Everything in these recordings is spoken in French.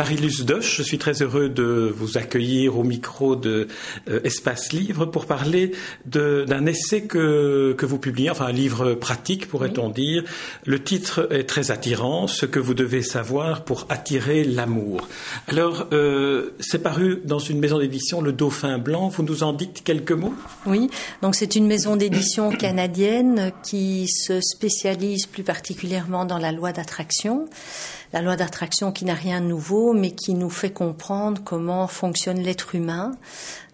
Marie-Luce Doche, je suis très heureux de vous accueillir au micro de euh, Espace Livre pour parler d'un essai que, que vous publiez, enfin un livre pratique pourrait-on dire. Le titre est très attirant, ce que vous devez savoir pour attirer l'amour. Alors, euh, c'est paru dans une maison d'édition, Le Dauphin Blanc. Vous nous en dites quelques mots? Oui, donc c'est une maison d'édition canadienne qui se spécialise plus particulièrement dans la loi d'attraction la loi d'attraction qui n'a rien de nouveau, mais qui nous fait comprendre comment fonctionne l'être humain.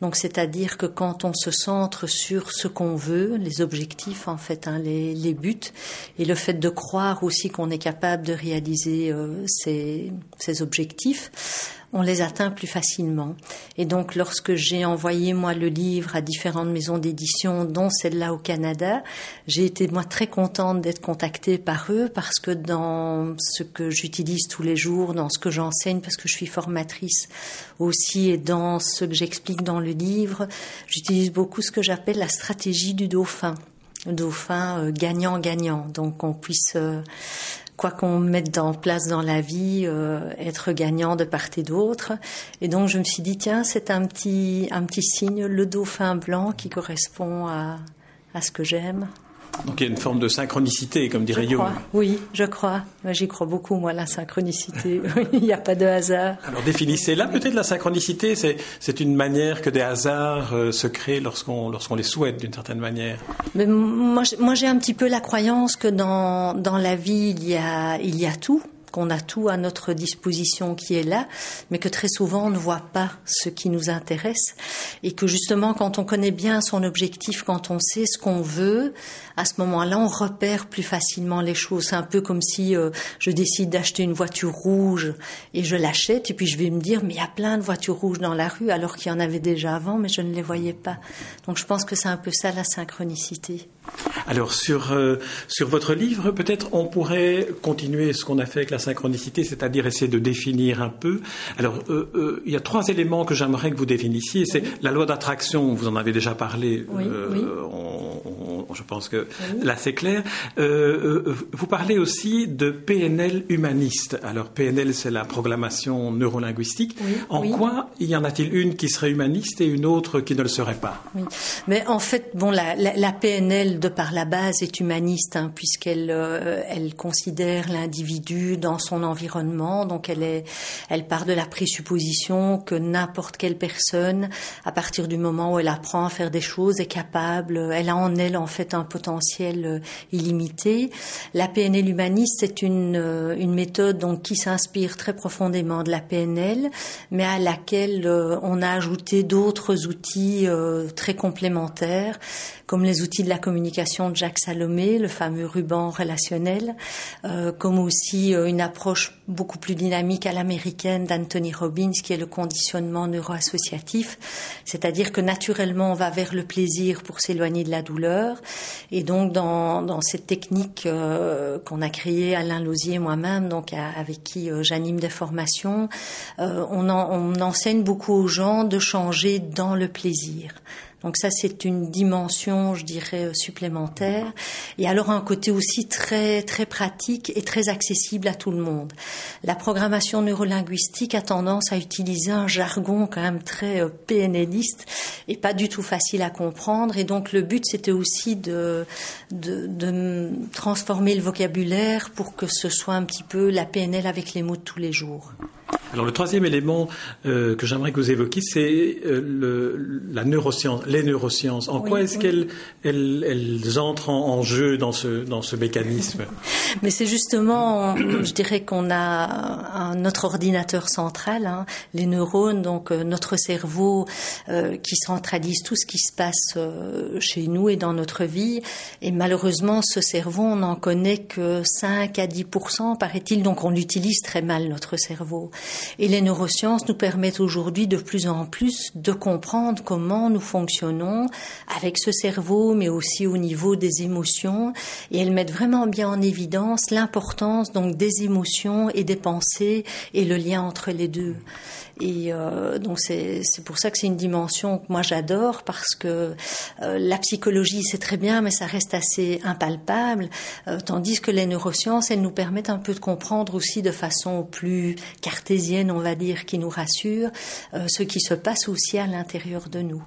Donc, c'est-à-dire que quand on se centre sur ce qu'on veut, les objectifs, en fait, hein, les, les, buts, et le fait de croire aussi qu'on est capable de réaliser euh, ces, ces objectifs, on les atteint plus facilement. Et donc, lorsque j'ai envoyé moi le livre à différentes maisons d'édition, dont celle-là au Canada, j'ai été moi très contente d'être contactée par eux parce que dans ce que j'utilise tous les jours, dans ce que j'enseigne, parce que je suis formatrice aussi, et dans ce que j'explique dans le livre, j'utilise beaucoup ce que j'appelle la stratégie du dauphin. Le dauphin gagnant-gagnant. donc, on puisse euh, quoi qu'on mette en place dans la vie, euh, être gagnant de part et d'autre. Et donc je me suis dit tiens c'est un petit un petit signe le dauphin blanc qui correspond à à ce que j'aime. Donc il y a une forme de synchronicité, comme dirait Jung. Oui, je crois. J'y crois beaucoup, moi, la synchronicité. il n'y a pas de hasard. Alors définissez-la peut-être la synchronicité. C'est une manière que des hasards euh, se créent lorsqu'on lorsqu'on les souhaite d'une certaine manière. Mais moi, moi j'ai un petit peu la croyance que dans, dans la vie, il y a, il y a tout qu'on a tout à notre disposition qui est là, mais que très souvent on ne voit pas ce qui nous intéresse et que justement quand on connaît bien son objectif, quand on sait ce qu'on veut, à ce moment-là on repère plus facilement les choses. C'est un peu comme si euh, je décide d'acheter une voiture rouge et je l'achète et puis je vais me dire mais il y a plein de voitures rouges dans la rue alors qu'il y en avait déjà avant mais je ne les voyais pas. Donc je pense que c'est un peu ça la synchronicité. Alors sur euh, sur votre livre, peut-être on pourrait continuer ce qu'on a fait avec la synchronicité, c'est-à-dire essayer de définir un peu. Alors euh, euh, il y a trois éléments que j'aimerais que vous définissiez. C'est la loi d'attraction, vous en avez déjà parlé. Oui, oui. je pense que là c'est clair. vous parlez aussi de PNL humaniste. Alors PNL c'est la programmation neurolinguistique. en quoi y en a-t-il une qui serait humaniste et une autre qui ne le serait pas? Mais en fait, bon, la, la, la PNL de par la base, est humaniste, hein, puisqu'elle euh, elle considère l'individu dans son environnement. Donc, elle, est, elle part de la présupposition que n'importe quelle personne, à partir du moment où elle apprend à faire des choses, est capable. Elle a en elle, en fait, un potentiel euh, illimité. La PNL humaniste, c'est une, euh, une méthode donc, qui s'inspire très profondément de la PNL, mais à laquelle on a ajouté d'autres outils très complémentaires, comme les outils de la communication de Jacques Salomé, le fameux ruban relationnel, euh, comme aussi euh, une approche beaucoup plus dynamique à l'américaine d'Anthony Robbins, qui est le conditionnement neuroassociatif, c'est-à-dire que naturellement on va vers le plaisir pour s'éloigner de la douleur, et donc dans, cette technique euh, qu'on a créée Alain Lausier moi-même, donc avec qui j'anime des formations, on, on enseigne beaucoup aux gens de changer dans le plaisir. Donc ça, c'est une dimension, je dirais, euh, supplémentaire. Et alors un côté aussi très très pratique et très accessible à tout le monde. La programmation neurolinguistique a tendance à utiliser un jargon quand même très euh, PNListe et pas du tout facile à comprendre. Et donc le but, c'était aussi de, de, de transformer le vocabulaire pour que ce soit un petit peu la PNL avec les mots de tous les jours. Alors le troisième élément euh, que j'aimerais que vous évoquiez, c'est euh, la neuroscience, les neurosciences. En quoi est-ce qu'elles elles, entrent en, jeu dans ce, dans ce mécanisme? Mais c'est justement, je dirais qu'on a un, notre ordinateur central, hein, les neurones, donc euh, notre cerveau qui centralise tout ce qui se passe chez nous et dans notre vie. Et malheureusement, ce cerveau, on n'en connaît que 5 à 10% paraît-il, donc on l'utilise très mal, notre cerveau. Et les neurosciences nous permettent aujourd'hui de plus en plus de comprendre comment nous fonctionnons avec ce cerveau, mais aussi au niveau des émotions. Et elles mettent vraiment bien en évidence l'importance donc des émotions et des pensées et le lien entre les deux. Et euh, donc c'est pour ça que c'est une dimension que moi j'adore parce que euh, la psychologie c'est très bien mais ça reste assez impalpable, euh, tandis que les neurosciences elles nous permettent un peu de comprendre aussi de façon plus cartésienne cartésienne, on va dire, qui nous rassure, ce qui se passe aussi à l'intérieur de nous.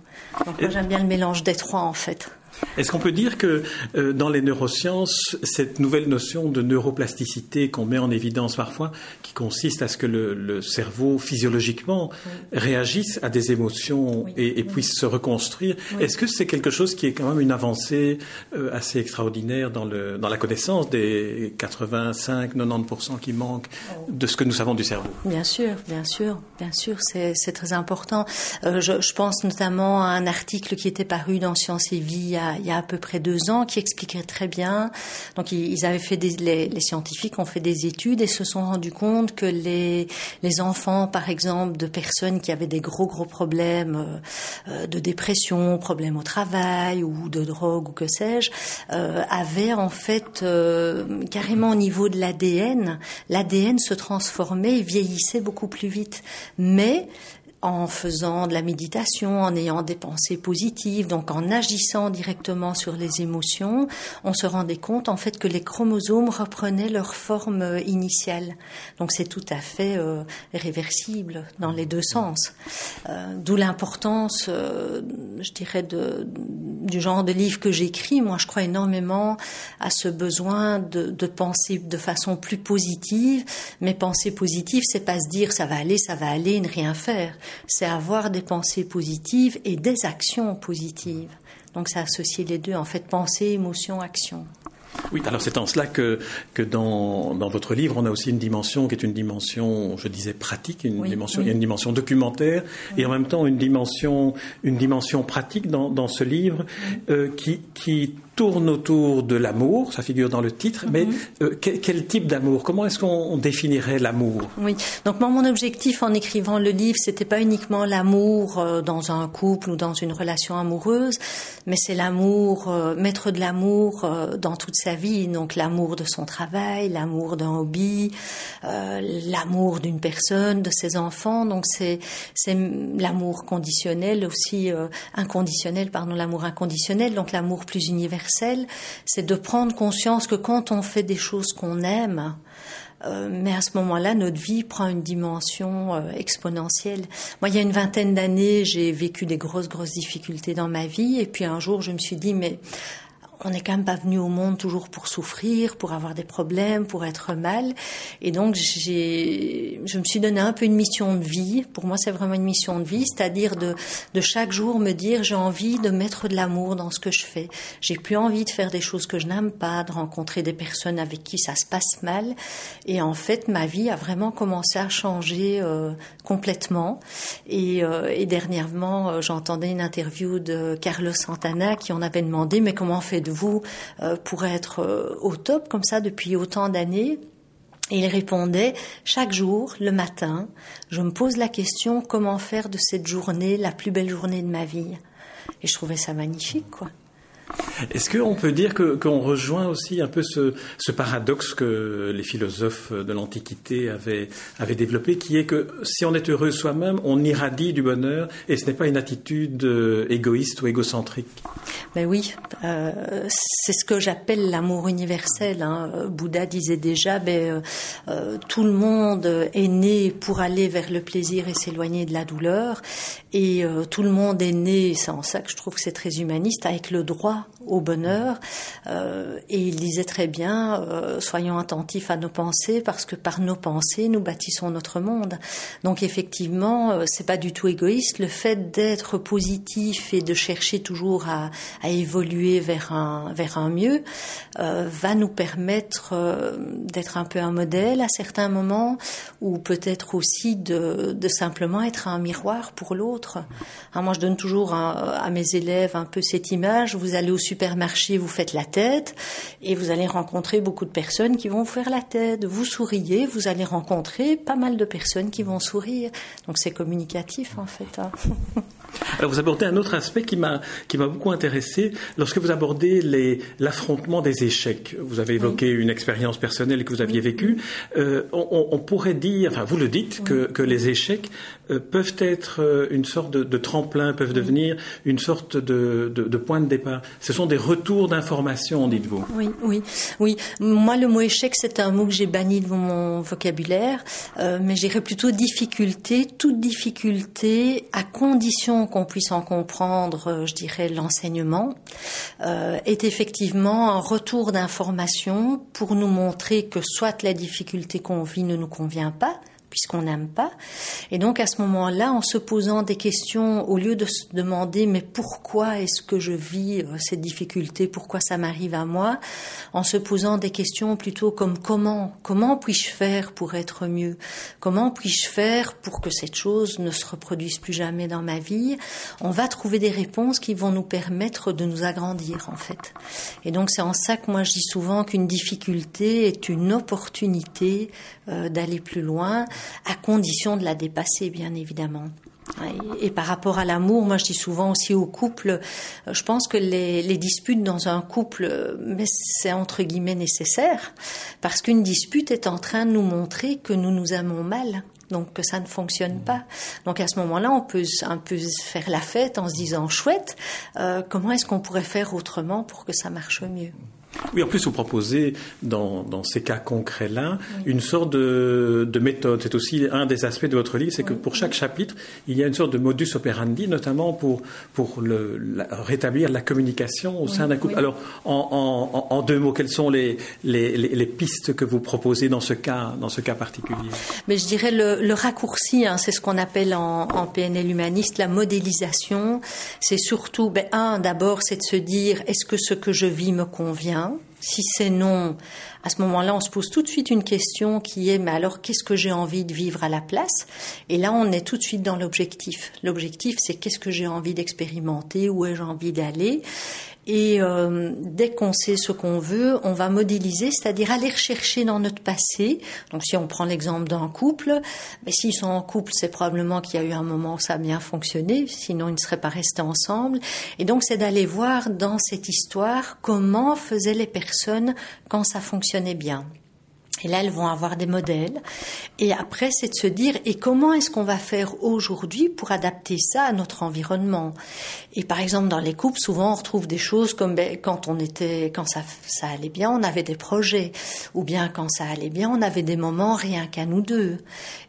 Donc moi j'aime bien le mélange des trois en fait. Est-ce qu'on peut dire que euh, dans les neurosciences, cette nouvelle notion de neuroplasticité qu'on met en évidence parfois, qui consiste à ce que le, cerveau physiologiquement réagisse à des émotions et, puisse se reconstruire, est-ce que c'est quelque chose qui est quand même une avancée euh, assez extraordinaire dans, le, dans la connaissance des 85-90% qui manquent de ce que nous savons du cerveau? Bien sûr, bien sûr, bien sûr, c'est très important. Euh, je, je, pense notamment à un article qui était paru dans Sciences et Vie il y a à peu près deux ans qui expliquait très bien. Donc ils avaient fait des, les, scientifiques ont fait des études et se sont rendus compte que les, les enfants, par exemple, de personnes qui avaient des gros gros problèmes euh, de dépression, problèmes au travail ou de drogue ou que sais-je, euh, avaient en fait euh, carrément au niveau de l'ADN, l'ADN se transformait et vieillissait beaucoup plus vite. Mais en faisant de la méditation, en ayant des pensées positives, donc en agissant directement sur les émotions, on se rendait compte en fait que les chromosomes reprenaient leur forme euh, initiale. Donc c'est tout à fait euh, réversible dans les deux sens. Euh, d'où l'importance, je dirais, de, du genre de livre que j'écris. Moi, je crois énormément à ce besoin de, penser de façon plus positive. Mais penser positive, c'est pas se dire ça va aller, ça va aller, ne rien faire c'est avoir des pensées positives et des actions positives. Donc c'est associer les deux, en fait, pensée, émotion, action. Oui, alors c'est en cela que, que dans, dans, votre livre, on a aussi une dimension qui est une dimension, je disais, pratique, une dimension, il y a une dimension documentaire et en même temps une dimension, une dimension pratique dans, dans ce livre euh, qui, qui tourne autour de l'amour, ça figure dans le titre, mais mhm. euh, quel, type d'amour? Comment est-ce qu'on définirait l'amour? Oui, donc moi, mon objectif en écrivant le livre, c'était pas uniquement l'amour euh, dans un couple ou dans une relation amoureuse, mais c'est l'amour, euh, mettre de l'amour dans toute sa vie, donc l'amour de son travail, l'amour d'un hobby, l'amour d'une personne, de ses enfants, donc c'est c'est l'amour conditionnel aussi inconditionnel, pardon, l'amour inconditionnel, donc l'amour plus universel c'est de prendre conscience que quand on fait des choses qu'on aime, euh, mais à ce moment-là, notre vie prend une dimension euh, exponentielle. Moi, il y a une vingtaine d'années, j'ai vécu des grosses, grosses difficultés dans ma vie, et puis un jour, je me suis dit, mais on n'est quand même pas venu au monde toujours pour souffrir, pour avoir des problèmes, pour être mal. Et donc, j'ai, je me suis donné un peu une mission de vie. Pour moi, c'est vraiment une mission de vie, c'est-à-dire de, de chaque jour me dire, j'ai envie de mettre de l'amour dans ce que je fais. J'ai plus envie de faire des choses que je n'aime pas, de rencontrer des personnes avec qui ça se passe mal. Et en fait, ma vie a vraiment commencé à changer euh, complètement. Et, euh, et dernièrement, euh, j'entendais une interview de Carlos Santana qui en avait demandé, mais comment fait vous euh, pour être euh, au top comme ça depuis autant d'années il répondait, chaque jour, le matin, je me pose la question comment faire de cette journée la plus belle journée de ma vie? Et je trouvais ça magnifique, quoi. Est-ce qu'on peut dire qu'on rejoint aussi un peu ce, paradoxe que les philosophes de l'Antiquité avaient, développé, qui est que si on est heureux soi-même, on irradie du bonheur et ce n'est pas une attitude euh, égoïste ou égocentrique? Ben oui, euh, c'est ce que j'appelle l'amour universel. Hein. Bouddha disait déjà, ben, euh, tout le monde est né pour aller vers le plaisir et s'éloigner de la douleur, et tout le monde est né, c'est en ça que je trouve que c'est très humaniste, avec le droit au bonheur. Euh, et il disait très bien, euh, soyons attentifs à nos pensées parce que par nos pensées, nous bâtissons notre monde. Donc effectivement, euh, c'est pas du tout égoïste. Le fait d'être positif et de chercher toujours à, à évoluer vers un vers un mieux va nous permettre d'être un peu un modèle à certains moments, ou peut-être aussi de, simplement être un miroir pour l'autre. Hein, moi, je donne toujours à mes élèves un peu cette image. Vous allez au supermarché, vous faites la tête et vous allez rencontrer beaucoup de personnes qui vont vous faire la tête. Vous souriez, vous allez rencontrer pas mal de personnes qui vont sourire. Donc c'est communicatif en fait. Hein. Alors vous abordez un autre aspect qui m'a qui m'a beaucoup intéressé lorsque vous abordez les l'affrontement des échecs. Vous avez évoqué une expérience personnelle que vous aviez vécue. Euh, on, pourrait dire, enfin vous le dites, que, que les échecs peuvent être une sorte de, tremplin, peuvent devenir une sorte de, point de départ. Ce sont des retours d'informations, dites-vous. Oui, oui, oui. Moi, le mot échec, c'est un mot que j'ai banni de mon vocabulaire, mais j'irais plutôt difficulté, toute difficulté, à condition qu'on puisse en comprendre, je dirais, l'enseignement, est effectivement un retour d'informations pour nous montrer que soit la difficulté qu'on vit ne nous convient pas, puisqu'on n'aime pas. Et donc à ce moment-là, en se posant des questions, au lieu de se demander mais pourquoi est-ce que je vis euh, cette difficulté, pourquoi ça m'arrive à moi, en se posant des questions plutôt comme comment, comment puis-je faire pour être mieux, comment puis-je faire pour que cette chose ne se reproduise plus jamais dans ma vie, on va trouver des réponses qui vont nous permettre de nous agrandir en fait. Et donc c'est en ça que moi je dis souvent qu'une difficulté est une opportunité euh, d'aller plus loin à condition de la dépasser, bien évidemment. Et, par rapport à l'amour, moi je dis souvent aussi au couple, euh, je pense que les, les disputes dans un couple, euh, mais c'est entre guillemets nécessaire, parce qu'une dispute est en train de nous montrer que nous nous aimons mal, donc que ça ne fonctionne pas. Donc à ce moment-là, on peut un peu faire la fête en se disant chouette, euh, comment est-ce qu'on pourrait faire autrement pour que ça marche mieux? Oui, en plus, vous proposez, dans, dans ces cas concrets-là, une sorte de, de méthode. C'est aussi un des aspects de votre livre, c'est que pour chaque chapitre, il y a une sorte de modus operandi, notamment pour, pour le, rétablir la communication au sein d'un couple. Alors, en, en, en, deux mots, quelles sont les, les, les, pistes que vous proposez dans ce cas, dans ce cas particulier? Mais je dirais le, le raccourci, hein, c'est ce qu'on appelle en, en, PNL humaniste la modélisation. C'est surtout, ben, un, d'abord, c'est de se dire, est-ce que ce que je vis me convient? Si c'est non, à ce moment-là, on se pose tout de suite une question qui est, mais alors qu'est-ce que j'ai envie de vivre à la place? Et là, on est tout de suite dans l'objectif. L'objectif, c'est qu'est-ce que j'ai envie d'expérimenter, où ai-je envie d'aller? Et euh, dès qu'on sait ce qu'on veut, on va modéliser, c'est-à-dire aller rechercher dans notre passé. Donc si on prend l'exemple d'un couple, mais s'ils sont en couple, c'est probablement qu'il y a eu un moment où ça a bien fonctionné, sinon ils ne seraient pas restés ensemble. Et donc c'est d'aller voir dans cette histoire comment faisaient les personnes quand ça fonctionnait bien. Et là, elles vont avoir des modèles. Et après, c'est de se dire, et comment est-ce qu'on va faire aujourd'hui pour adapter ça à notre environnement? Et par exemple, dans les couples, souvent, on retrouve des choses comme ben, quand on était, quand ça, allait bien, on avait des projets. Ou bien quand ça allait bien, on avait des moments rien qu'à nous deux.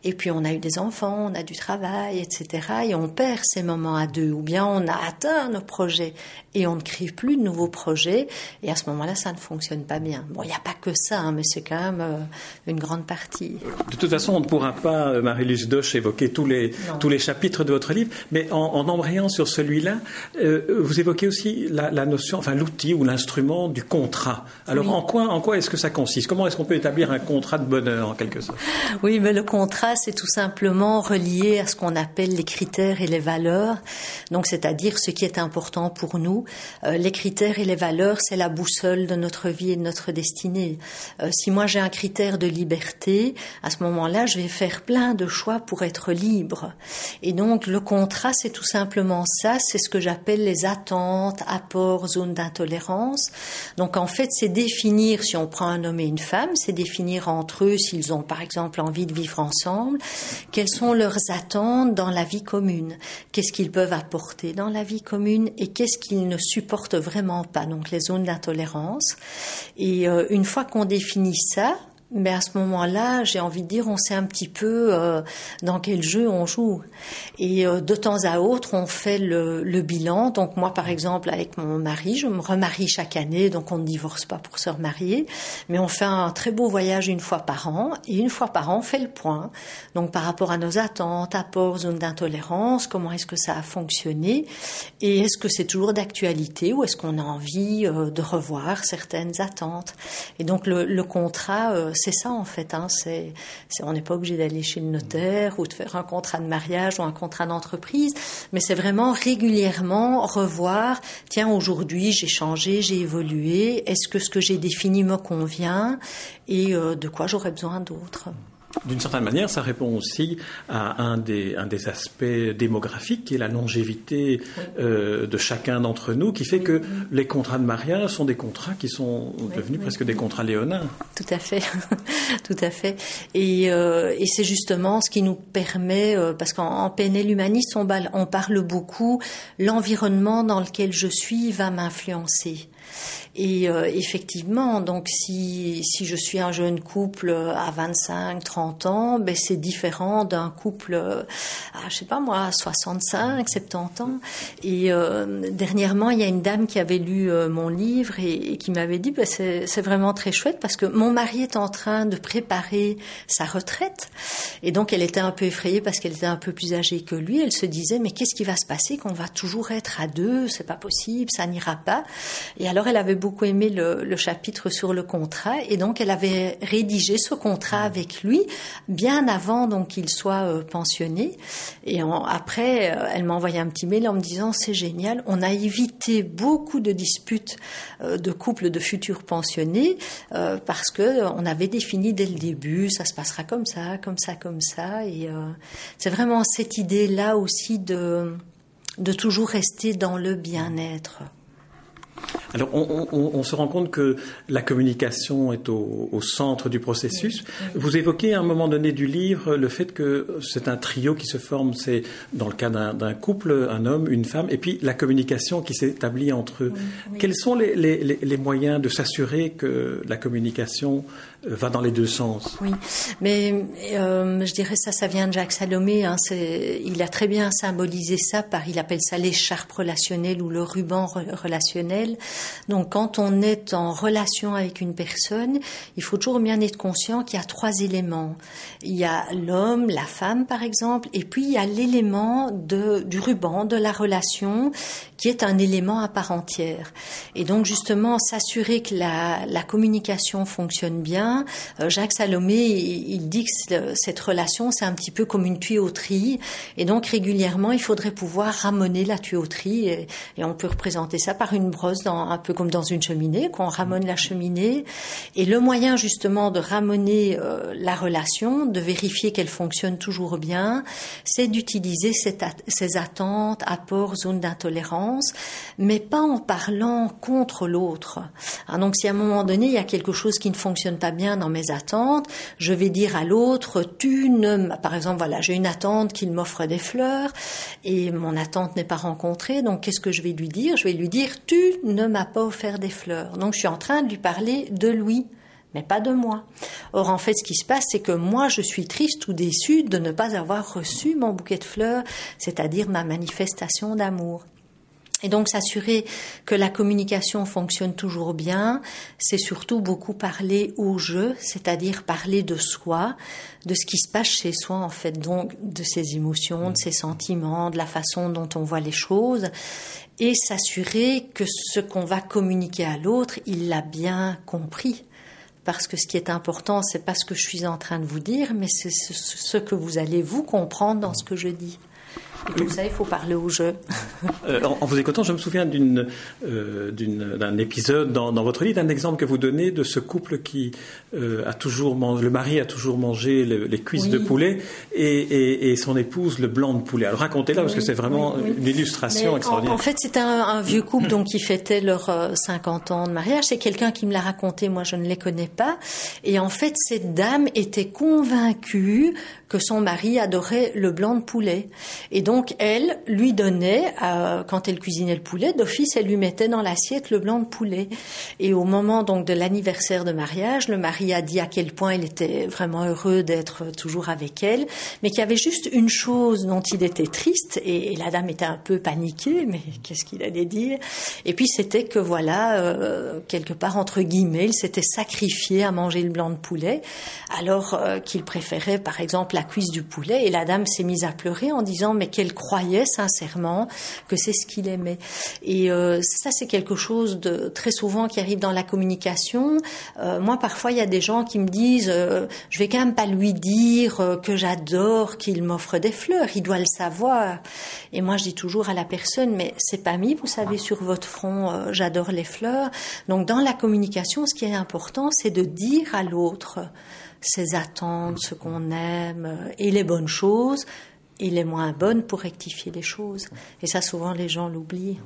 Et puis, on a eu des enfants, on a du travail, etc. Et on perd ces moments à deux. Ou bien on a atteint nos projets et on ne crée plus de nouveaux projets. Et à ce moment-là, ça ne fonctionne pas bien. Bon, il n'y a pas que ça, hein, mais c'est quand même euh, une grande partie. De toute façon, on ne pourra pas, euh, Marie-Luce Doche, évoquer tous les, tous les chapitres de votre livre, mais en, en embrayant sur celui-là, euh, vous évoquez aussi la, la notion, enfin l'outil ou l'instrument du contrat. Alors en quoi, en quoi est-ce que ça consiste? Comment est-ce qu'on peut établir un contrat de bonheur en quelque sorte? Oui, mais le contrat, c'est tout simplement relié à ce qu'on appelle les critères et les valeurs. Donc, c'est-à-dire ce qui est important pour nous. Euh, les critères et les valeurs, c'est la boussole de notre vie et de notre destinée. si moi j'ai un critère de liberté, à ce moment-là, je vais faire plein de choix pour être libre. Et donc, le contrat, c'est tout simplement ça, c'est ce que j'appelle les attentes, apports, zones d'intolérance. Donc, en fait, c'est définir, si on prend un homme et une femme, c'est définir entre eux, s'ils ont par exemple envie de vivre ensemble, quelles sont leurs attentes dans la vie commune, qu'est-ce qu'ils peuvent apporter dans la vie commune et qu'est-ce qu'ils ne supportent vraiment pas, donc les zones d'intolérance. Et euh, une fois qu'on définit ça, mais à ce moment-là, j'ai envie de dire, on sait un petit peu euh, dans quel jeu on joue. Et euh, de temps à autre, on fait le, le, bilan. Donc moi, par exemple, avec mon mari, je me remarie chaque année, donc on ne divorce pas pour se remarier, mais on fait un très beau voyage une fois par an. Et une fois par an, on fait le point. Donc par rapport à nos attentes, apports, zones d'intolérance, comment est-ce que ça a fonctionné Et est-ce que c'est toujours d'actualité ou est-ce qu'on a envie euh, de revoir certaines attentes Et donc le, le contrat c'est ça en fait. Hein. C'est, on n'est pas obligé d'aller chez le notaire ou de faire un contrat de mariage ou un contrat d'entreprise, mais c'est vraiment régulièrement revoir. Tiens, aujourd'hui j'ai changé, j'ai évolué. Est-ce que ce que j'ai défini me convient et euh, de quoi j'aurais besoin d'autre? D'une certaine manière, ça répond aussi à un des, un des aspects démographiques qui est la longévité euh, de chacun d'entre nous, qui fait que les contrats de mariage sont des contrats qui sont devenus presque des contrats léonins. Tout à fait, tout à fait. Et, euh, et c'est justement ce qui nous permet, euh, parce qu'en PNL humaniste, on, on parle beaucoup, l'environnement dans lequel je suis va m'influencer. Et euh, effectivement, donc si, si je suis un jeune couple à 25, 30 ans, ben c'est différent d'un couple à, je sais pas moi, à 65, 70 ans. Et euh, dernièrement, il y a une dame qui avait lu euh, mon livre et, qui m'avait dit, ben c'est vraiment très chouette parce que mon mari est en train de préparer sa retraite. Et donc, elle était un peu effrayée parce qu'elle était un peu plus âgée que lui. Elle se disait, mais qu'est-ce qui va se passer? Qu'on va toujours être à deux? C'est pas possible, ça n'ira pas. Et alors, elle avait beaucoup aimé le, chapitre sur le contrat et donc elle avait rédigé ce contrat avec lui bien avant donc qu'il soit euh, pensionné. Et après, euh, elle m'a envoyé un petit mail en me disant c'est génial, on a évité beaucoup de disputes euh, de couples de futurs pensionnés parce que on avait défini dès le début, ça se passera comme ça, comme ça, comme ça. Et c'est vraiment cette idée là aussi de de toujours rester dans le bien-être. Alors, on, se rend compte que la communication est au, centre du processus. Vous évoquez à un moment donné du livre le fait que c'est un trio qui se forme, c'est dans le cas d'un couple, un homme, une femme, et puis la communication qui s'établit entre eux. Quels sont les moyens de s'assurer que la communication va dans les deux sens. Oui, mais euh, je dirais ça, ça vient de Jacques Salomé. Hein, il a très bien symbolisé ça par, il appelle ça l'écharpe relationnelle ou le ruban relationnel. Donc, quand on est en relation avec une personne, il faut toujours bien être conscient qu'il y a trois éléments. Il y a l'homme, la femme, par exemple, et puis il y a l'élément du ruban de la relation qui est un élément à part entière. Et donc, justement, s'assurer que la, la communication fonctionne bien euh, Jacques Salomé, il, dit que cette relation, c'est un petit peu comme une tuyauterie. Et donc, régulièrement, il faudrait pouvoir ramener la tuyauterie. Et, on peut représenter ça par une brosse, un peu comme dans une cheminée, qu'on ramène la cheminée. Et le moyen, justement, de ramener euh, la relation, de vérifier qu'elle fonctionne toujours bien, c'est d'utiliser ces attentes, apports, zones d'intolérance, mais pas en parlant contre l'autre. Ah, donc, si à un moment donné, il y a quelque chose qui ne fonctionne pas bien, dans mes attentes, je vais dire à l'autre, tu ne, par exemple, voilà, j'ai une attente qu'il m'offre des fleurs et mon attente n'est pas rencontrée, donc qu'est-ce que je vais lui dire? Je vais lui dire, tu ne m'as pas offert des fleurs. Donc je suis en train de lui parler de lui mais pas de moi. Or, en fait, ce qui se passe, c'est que moi, je suis triste ou déçue de ne pas avoir reçu mon bouquet de fleurs, c'est-à-dire ma manifestation d'amour. Et donc s'assurer que la communication fonctionne toujours bien, c'est surtout beaucoup parler au jeu, c'est-à-dire parler de soi, de ce qui se passe chez soi en fait, donc de ses émotions, de ses sentiments, de la façon dont on voit les choses, et s'assurer que ce qu'on va communiquer à l'autre, il l'a bien compris. Parce que ce qui est important, c'est pas ce que je suis en train de vous dire, mais c'est ce que vous allez vous comprendre dans ce que je dis. Et vous savez, il faut parler au jeu. Euh, en, vous écoutant, je me souviens euh, d'un épisode dans, votre livre, d'un exemple que vous donnez de ce couple qui euh, a toujours mangé, le mari a toujours mangé les cuisses de poulet et, son épouse le blanc de poulet. Alors racontez-la parce que c'est vraiment une illustration extraordinaire. En, fait, c'est un, vieux couple donc qui fêtait leurs 50 ans de mariage. C'est quelqu'un qui me l'a raconté, moi je ne les connais pas. Et en fait, cette dame était convaincue que son mari adorait le blanc de poulet. Et donc, elle lui donnait, euh, quand elle cuisinait le poulet, d'office, elle lui mettait dans l'assiette le blanc de poulet. Et au moment donc de l'anniversaire de mariage, le mari a dit à quel point il était vraiment heureux d'être toujours avec elle, mais qu'il y avait juste une chose dont il était triste, et, la dame était un peu paniquée, mais qu'est-ce qu'il allait dire? Et puis c'était que voilà, euh, quelque part entre guillemets, il s'était sacrifié à manger le blanc de poulet, alors euh, qu'il préférait par exemple la cuisse du poulet. Et la dame s'est mise à pleurer en disant mais qu'elle croyait sincèrement que c'est ce qu'il aimait. Et euh, ça, c'est quelque chose de très souvent qui arrive dans la communication. Euh, moi, parfois, il y a des gens qui me disent, euh, je vais quand même pas lui dire que j'adore qu'il m'offre des fleurs. Il doit le savoir. Et moi, je dis toujours à la personne, mais c'est pas mis, vous savez, sur votre front, j'adore les fleurs. Donc, dans la communication, ce qui est important, c'est de dire à l'autre ses attentes, ce qu'on aime et les bonnes choses et les moins bonnes pour rectifier les choses. Et ça, souvent, les gens l'oublient.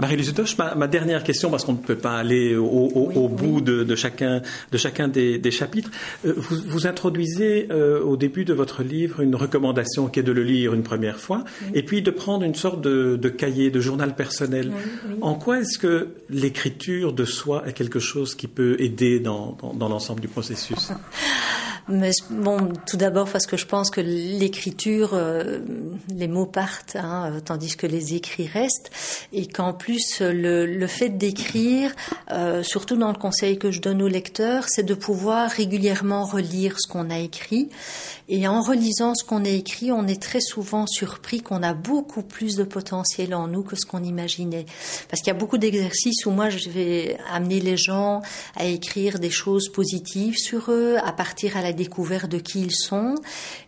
Marie-Lise ma, dernière question, parce qu'on ne peut pas aller au, bout De, chacun, de chacun des, chapitres. Euh, vous, introduisez euh, au début de votre livre une recommandation qui est de le lire une première fois, et puis de prendre une sorte de, cahier, de journal personnel. En quoi est-ce que l'écriture de soi est quelque chose qui peut aider dans l'ensemble du processus? Mais bon, tout d'abord parce que je pense que l'écriture, euh, les mots partent, hein, tandis que les écrits restent, et qu'en plus le, le fait d'écrire, euh, surtout dans le conseil que je donne aux lecteurs, c'est de pouvoir régulièrement relire ce qu'on a écrit et en relisant ce qu'on a écrit, on est très souvent surpris qu'on a beaucoup plus de potentiel en nous que ce qu'on imaginait. Parce qu'il y a beaucoup d'exercices où moi je vais amener les gens à écrire des choses positives sur eux, à partir à la découverte de qui ils sont,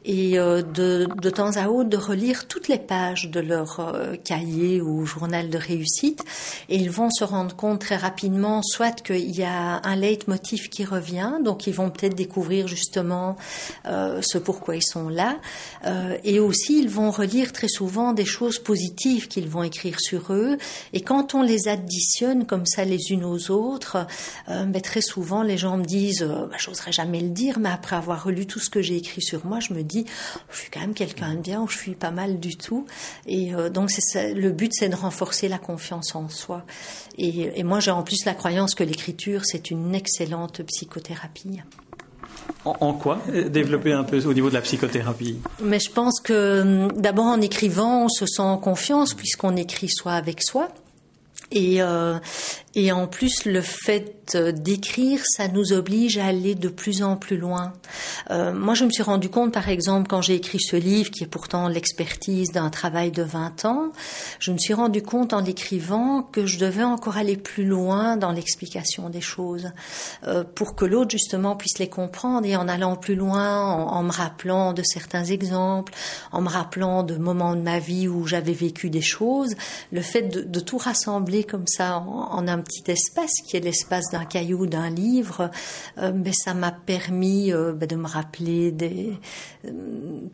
et euh, de, de temps à autre de relire toutes les pages de leur euh, cahier ou journal de réussite. Et ils vont se rendre compte très rapidement, soit qu'il y a un leitmotiv qui revient, donc ils vont peut-être découvrir justement euh, ce pourquoi ils sont là. Et aussi, ils vont relire très souvent des choses positives qu'ils vont écrire sur eux. Et quand on les additionne comme ça les unes aux autres, euh, ben, très souvent, les gens me disent, ben, j'oserais jamais le dire, mais après avoir relu tout ce que j'ai écrit sur moi, je me dis, je suis quand même quelqu'un de bien, ou je suis pas mal du tout. Et donc, c'est le but, c'est de renforcer la confiance en soi. Et, et moi, j'ai en plus la croyance que l'écriture, c'est une excellente psychothérapie. En, quoi Développer un peu au niveau de la psychothérapie? Mais je pense que hum, d'abord en écrivant, on se sent en confiance puisqu'on écrit soi avec soi. Et, euh, et en plus, le fait d'écrire, ça nous oblige à aller de plus en plus loin. Euh, moi, je me suis rendu compte, par exemple, quand j'ai écrit ce livre, qui est pourtant l'expertise d'un travail de 20 ans, je me suis rendu compte en l'écrivant que je devais encore aller plus loin dans l'explication des choses, euh, pour que l'autre, justement, puisse les comprendre. Et en allant plus loin, en, me rappelant de certains exemples, en me rappelant de moments de ma vie où j'avais vécu des choses, le fait de tout rassembler comme ça en, un petit espace qui est l'espace d'un caillou, d'un livre, euh, mais ça m'a permis euh, ben, de me rappeler euh,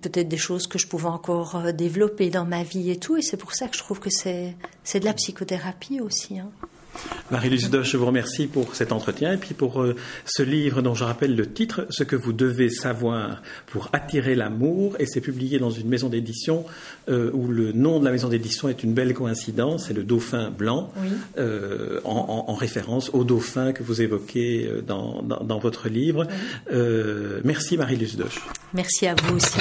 peut-être des choses que je pouvais encore développer dans ma vie et tout. Et c'est pour ça que je trouve que c'est c'est de la psychothérapie aussi. Hein. Marie-Lise Doche, je vous remercie pour cet entretien et puis pour euh, ce livre dont je rappelle le titre, Ce que vous devez savoir pour attirer l'amour, et c'est publié dans une maison d'édition euh, où le nom de la maison d'édition est une belle coïncidence, c'est le Dauphin blanc, euh, en, référence au dauphin que vous évoquez dans, votre livre. merci Marie-Lise Doche. Merci à vous aussi.